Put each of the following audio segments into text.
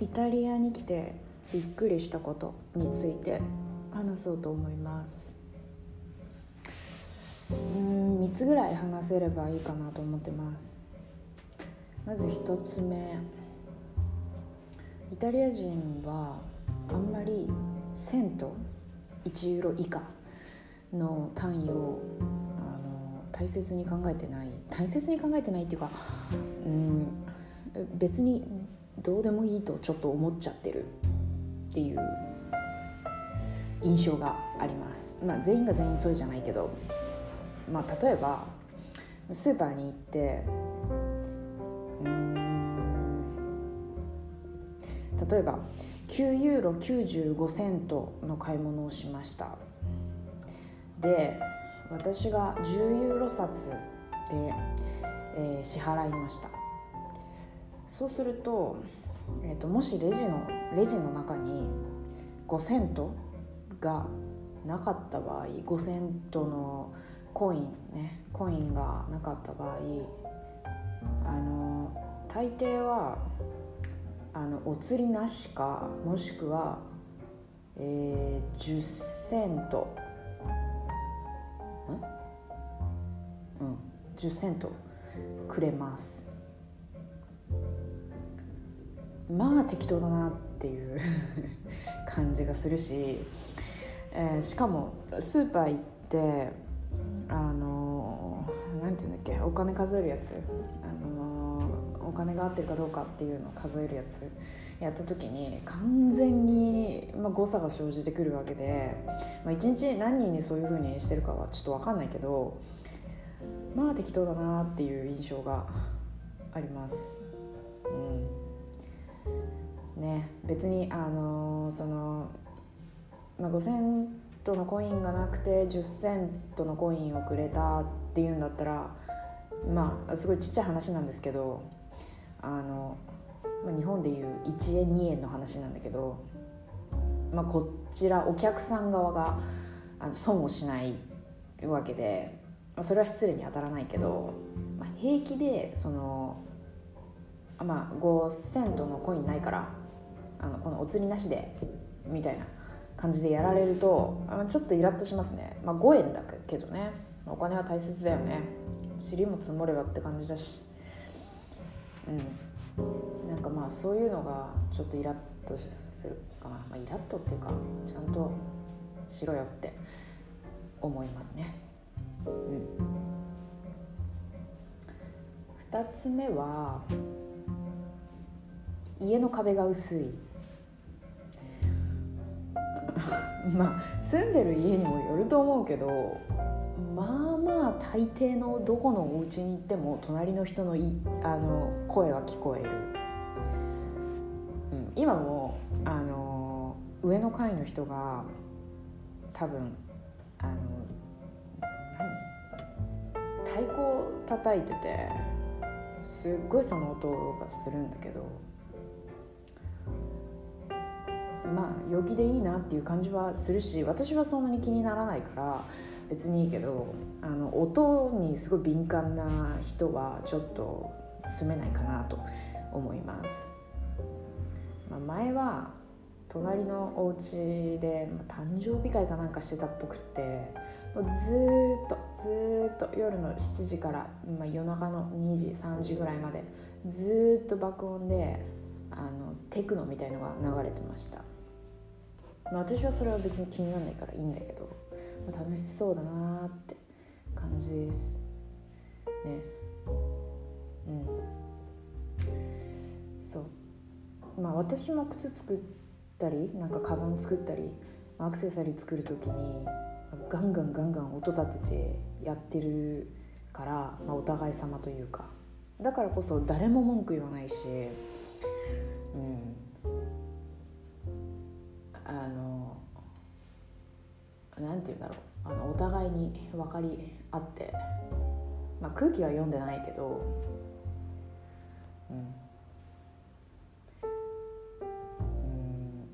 イタリアに来てびっくりしたことについて話そうと思います。うん3つぐらい話せればいいかなと思ってます。まず1つ目。イタリア人はあんまりセント1ユーロ以下の単位をあの大切に考えてない。大切に考えてないっていうかうん別にどうでもいいとちょっと思っちゃってるっていう印象があります。まあ全員が全員そうじゃないけどまあ例えばスーパーに行ってうん例えば9ユーロ95セントの買い物をしました。で私が10ユーロ札で、えー、支払いました。そうすると,、えーと、もしレジのレジの中に5セントがなかった場合5セントのコインねコインがなかった場合あの大抵はあのお釣りなしかもしくは、えー、10セントん？うん10セントくれます。まあ適当だなっていう 感じがするし、えー、しかもスーパー行ってあの何て言うんだっけお金数えるやつあのお金が合ってるかどうかっていうのを数えるやつやった時に完全に、まあ、誤差が生じてくるわけで、まあ、1日何人にそういう風にしてるかはちょっと分かんないけどまあ適当だなっていう印象があります。別にあのその、まあ、5セントのコインがなくて10セントのコインをくれたっていうんだったらまあすごいちっちゃい話なんですけどあの、まあ、日本でいう1円2円の話なんだけど、まあ、こちらお客さん側があの損をしないわけで、まあ、それは失礼に当たらないけど、まあ、平気でそのまあ5セントのコインないからあのこのお釣りなしでみたいな感じでやられるとあちょっとイラッとしますね、まあ、5円だけどね。お金は大切だよね。塵も積もればって感じだし。うん。なんかまあそういうのがちょっとイラッとするかな、まあ、イラッとっていうかちゃんとしろよって思いますね。うん。2つ目は家の壁が薄い。まあ住んでる家にもよると思うけどまあまあ大抵のどこのお家に行っても隣の人のいあの声は聞こえる、うん、今もあの上の階の人が多分あの何？太鼓叩いててすっごいその音がするんだけどまあ陽気でいいなっていう感じはするし私はそんなに気にならないから別にいいけどあの音にすごい敏感な人はちょっと住めないかなと思います。まあ、前は隣のお家で誕生日会かなんかしてたっぽくってもうずっとずっと夜の7時から、まあ、夜中の2時3時ぐらいまでずっと爆音であのテクノみたいのが流れてましたまあ、私はそれは別に気にならないからいいんだけど、まあ、楽しそうだなって感じですね。うん。そう。まあ私も靴作ったりなんかカバン作ったりアクセサリー作る時にガンガンガンガン音立ててやってるから、まあ、お互い様というか。だからこそ誰も文句言わないしうん。あの何て言うんだろう。あのお互いに分かり合って、まあ、空気は読んでないけど、うん、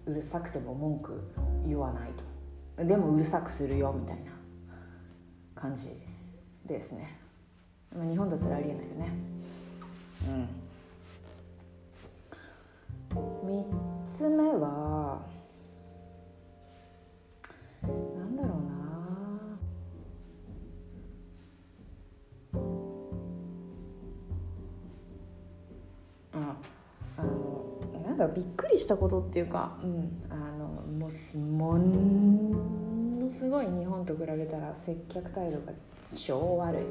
うんうるさくても文句言わないと。でもうるさくするよみたいな感じですね、まあ、日本だったらありえないよね。うん。3つ目はしたことっていうか、うん、あのもうものすごい日本と比べたら接客態度が超悪い、うん、っ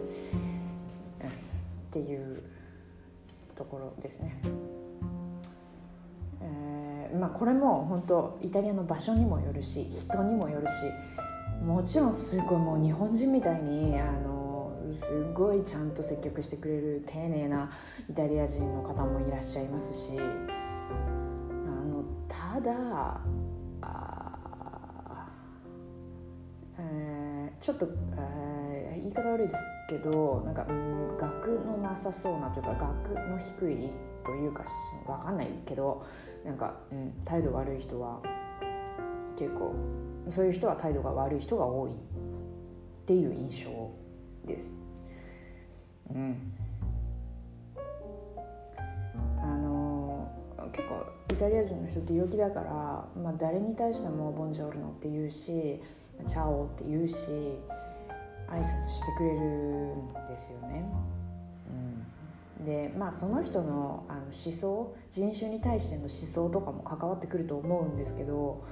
ていうところですね。えー、まあこれも本当イタリアの場所にもよるし人にもよるしもちろんすごいもう日本人みたいにあのすごいちゃんと接客してくれる丁寧なイタリア人の方もいらっしゃいますしただ、えー、ちょっと、えー、言い方悪いですけどなんか、うん、学のなさそうなというか学の低いというか分かんないけどなんか、うん、態度悪い人は結構そういう人は態度が悪い人が多いっていう印象です。うん、結構イタリア人の人って陽気だから、まあ、誰に対しても「ボンジョルノ」って言うし「チャオ」って言うし挨拶してくれるんですよね。うん、でまあその人のあの思想人種に対しての思想とかも関わってくると思うんですけど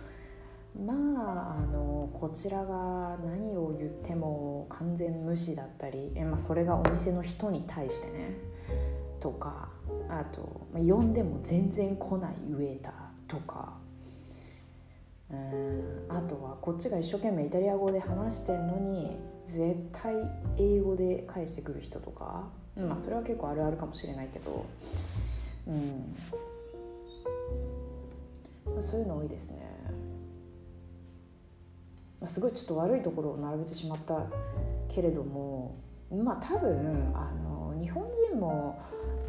まああのこちらが何を言っても完全無視だったりえ、まあ、それがお店の人に対してねとかあと、まあ、呼んでも全然来ないウェーターとか。うんあとはこっちが一生懸命イタリア語で話してんのに絶対英語で返してくる人とか。まあそれは結構あるあるかもしれないけど。うん、まあ、そういうの多いですね。まあすごいちょっと悪いところを並べてしまったけれども。まあ多分あの日本人も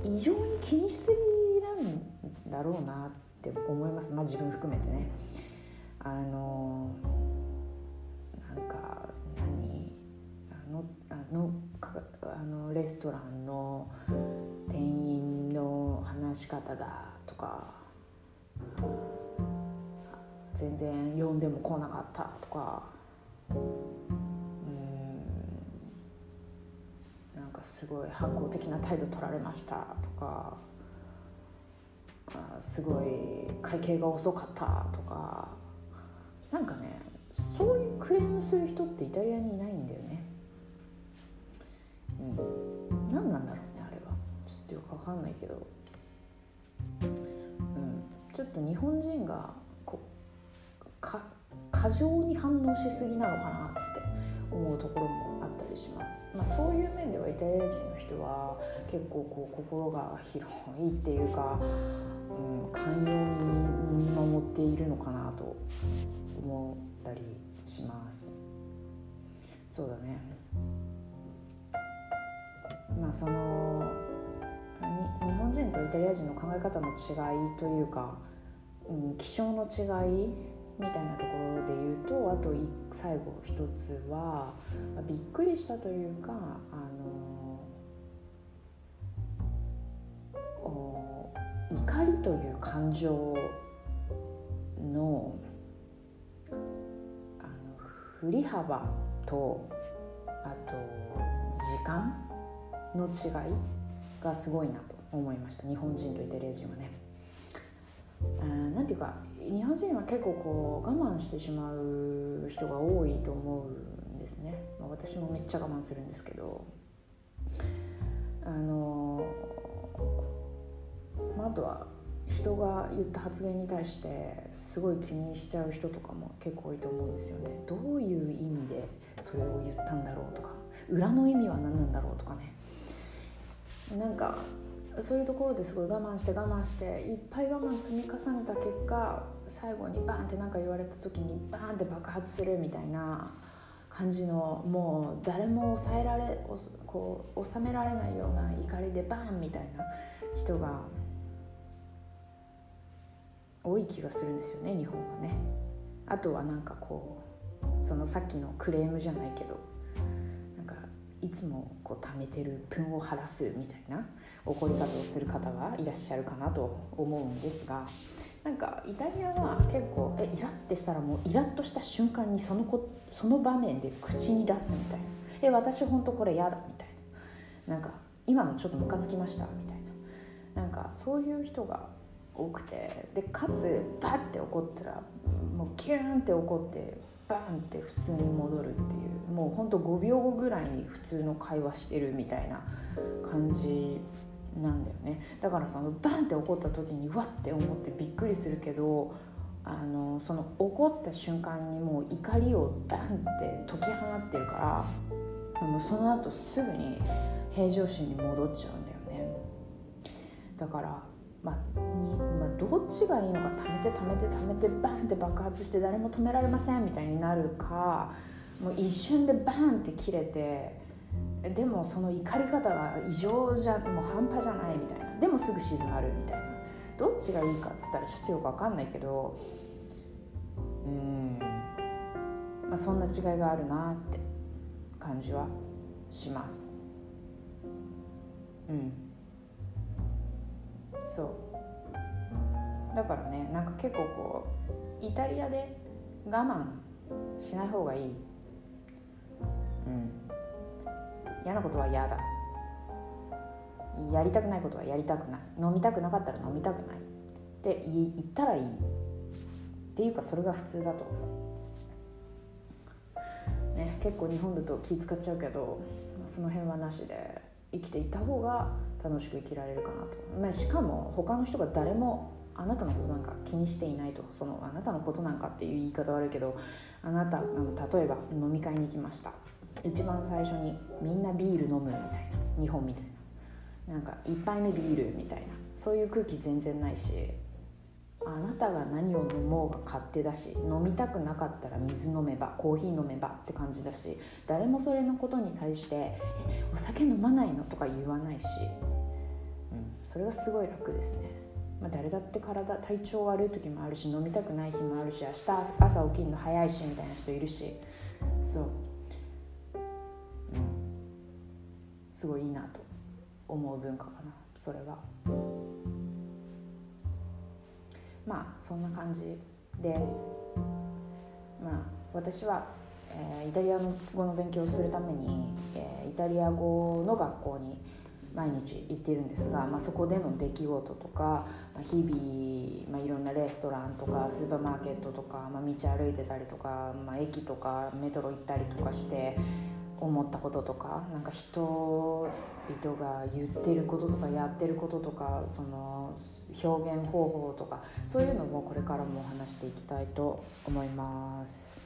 異常に気にしすぎなんだろうなって思います、まあ、自分含めてね。あのなんか何あのあのあのレストランの店員の話し方がとか。全然呼んでも来なかったとかすごい反抗的な態度取られましたとかすごい会計が遅かったとかなんかねそういうクレームする人ってイタリアにいないんだよね。うん、何なんだろうねあれは。ちょっとよく分かんないけど、うん、ちょっと日本人がこ過剰に反応しすぎなのかなって思うところもりします、まあ、そういう面ではイタリア人の人は結構こう心が広いっていうか、うん、寛容に見守っているのかなと思ったりします。そうだね。まあその日本人とイタリア人の考え方の違いというか、うん、気象の違いみたいなところで言うとあと最後一つはびっくりしたというかあの怒りという感情のあの振り幅とあと時間の違いがすごいなと思いました日本人とイタリア人はね。なんていうか日本人は結構こう我慢してしまう人が多いと思うんですね、まあ、私もめっちゃ我慢するんですけど。あの、まあ、あとは人が言った発言に対してすごい気にしちゃう人とかも結構多いと思うんですよね。どういう意味でそれを言ったんだろうとか。裏の意味は何なんだろうとかね。なんかそういうところですごい我慢して我慢していっぱい我慢積み重ねた結果最後にバーンって何か言われた時にバーンって爆発するみたいな感じのもう誰も抑えられこう収められないような怒りでバーンみたいな人が多い気がするんですよね日本はね。あとはなんかこうそのさっきのクレームじゃないけどいつもこう貯めてる糞を晴らすみたいな怒り方をする方がいらっしゃるかなと思うんですがなんかイタリアは結構えイラッてしたらもうイラッとした瞬間にそのこその場面で口に出すみたいな「え私本当これ嫌だ」みたいな。なんか「今のちょっとムカつきました」みたいな。なんかそういう人が多くてでかつバッて怒ったらもうキューンって怒ってバンって普通に戻るっていう。もうほんと5秒後ぐらいに普通の会話してるみたいな感じなんだよね。だからそのバンって怒った時にわって思ってびっくりするけどあのその怒った瞬間にもう怒りをバンって解き放ってるからもうその後すぐに平常心に戻っちゃうんだよね。だからまあにまあ、どっちがいいのか貯めて貯めて貯めてバンって爆発して誰も止められませんみたいになるかもう一瞬でバンって切れてでもその怒り方が異常じゃもう半端じゃないみたいな。でもすぐ静まるみたいな。どっちがいいかっつったらちょっとよく分かんないけどうん、まあ、そんな違いがあるなって感じはします。うん。そう。だからねなんか結構こうイタリアで我慢しない方がいい。うん。嫌なことは嫌だ。やりたくないことはやりたくない。飲みたくなかったら飲みたくない。って言ったらいい。っていうかそれが普通だと、ね、結構日本だと気使っちゃうけどその辺はなしで生きていった方が楽しく生きられるかなと、まあ、しかも他の人が誰もあなたのことなんか気にしていないと。そのあなたのことなんかっていう言い方悪いけどあなたあの例えば飲み会に行きました。一番最初にみんなビール飲むみたいな。日本みたいな。なんか1杯目ビールみたいな。そういう空気全然ないしあなたが何を飲もうが勝手だし飲みたくなかったら水飲めばコーヒー飲めばって感じだし誰もそれのことに対して「えお酒飲まないの?」とか言わないし、それはすごい楽ですね。まあ、誰だって体体調悪い時もあるし飲みたくない日もあるし明日朝起きるの早いしみたいな人いるし。そう。すごいいいなと思う文化かな。それは。まあそんな感じです。まあ私は、えー、イタリア語の勉強をするために、えー、イタリア語の学校に毎日行っているんですが、まあ、そこでの出来事とか、まあ、日々、まあ、いろんなレストランとかスーパーマーケットとか、まあ、道歩いてたりとか、まあ、駅とかメトロ行ったりとかして思ったこととかなんか人々が言ってることとかやってることとかその表現方法とかそういうのもこれからも話していきたいと思います。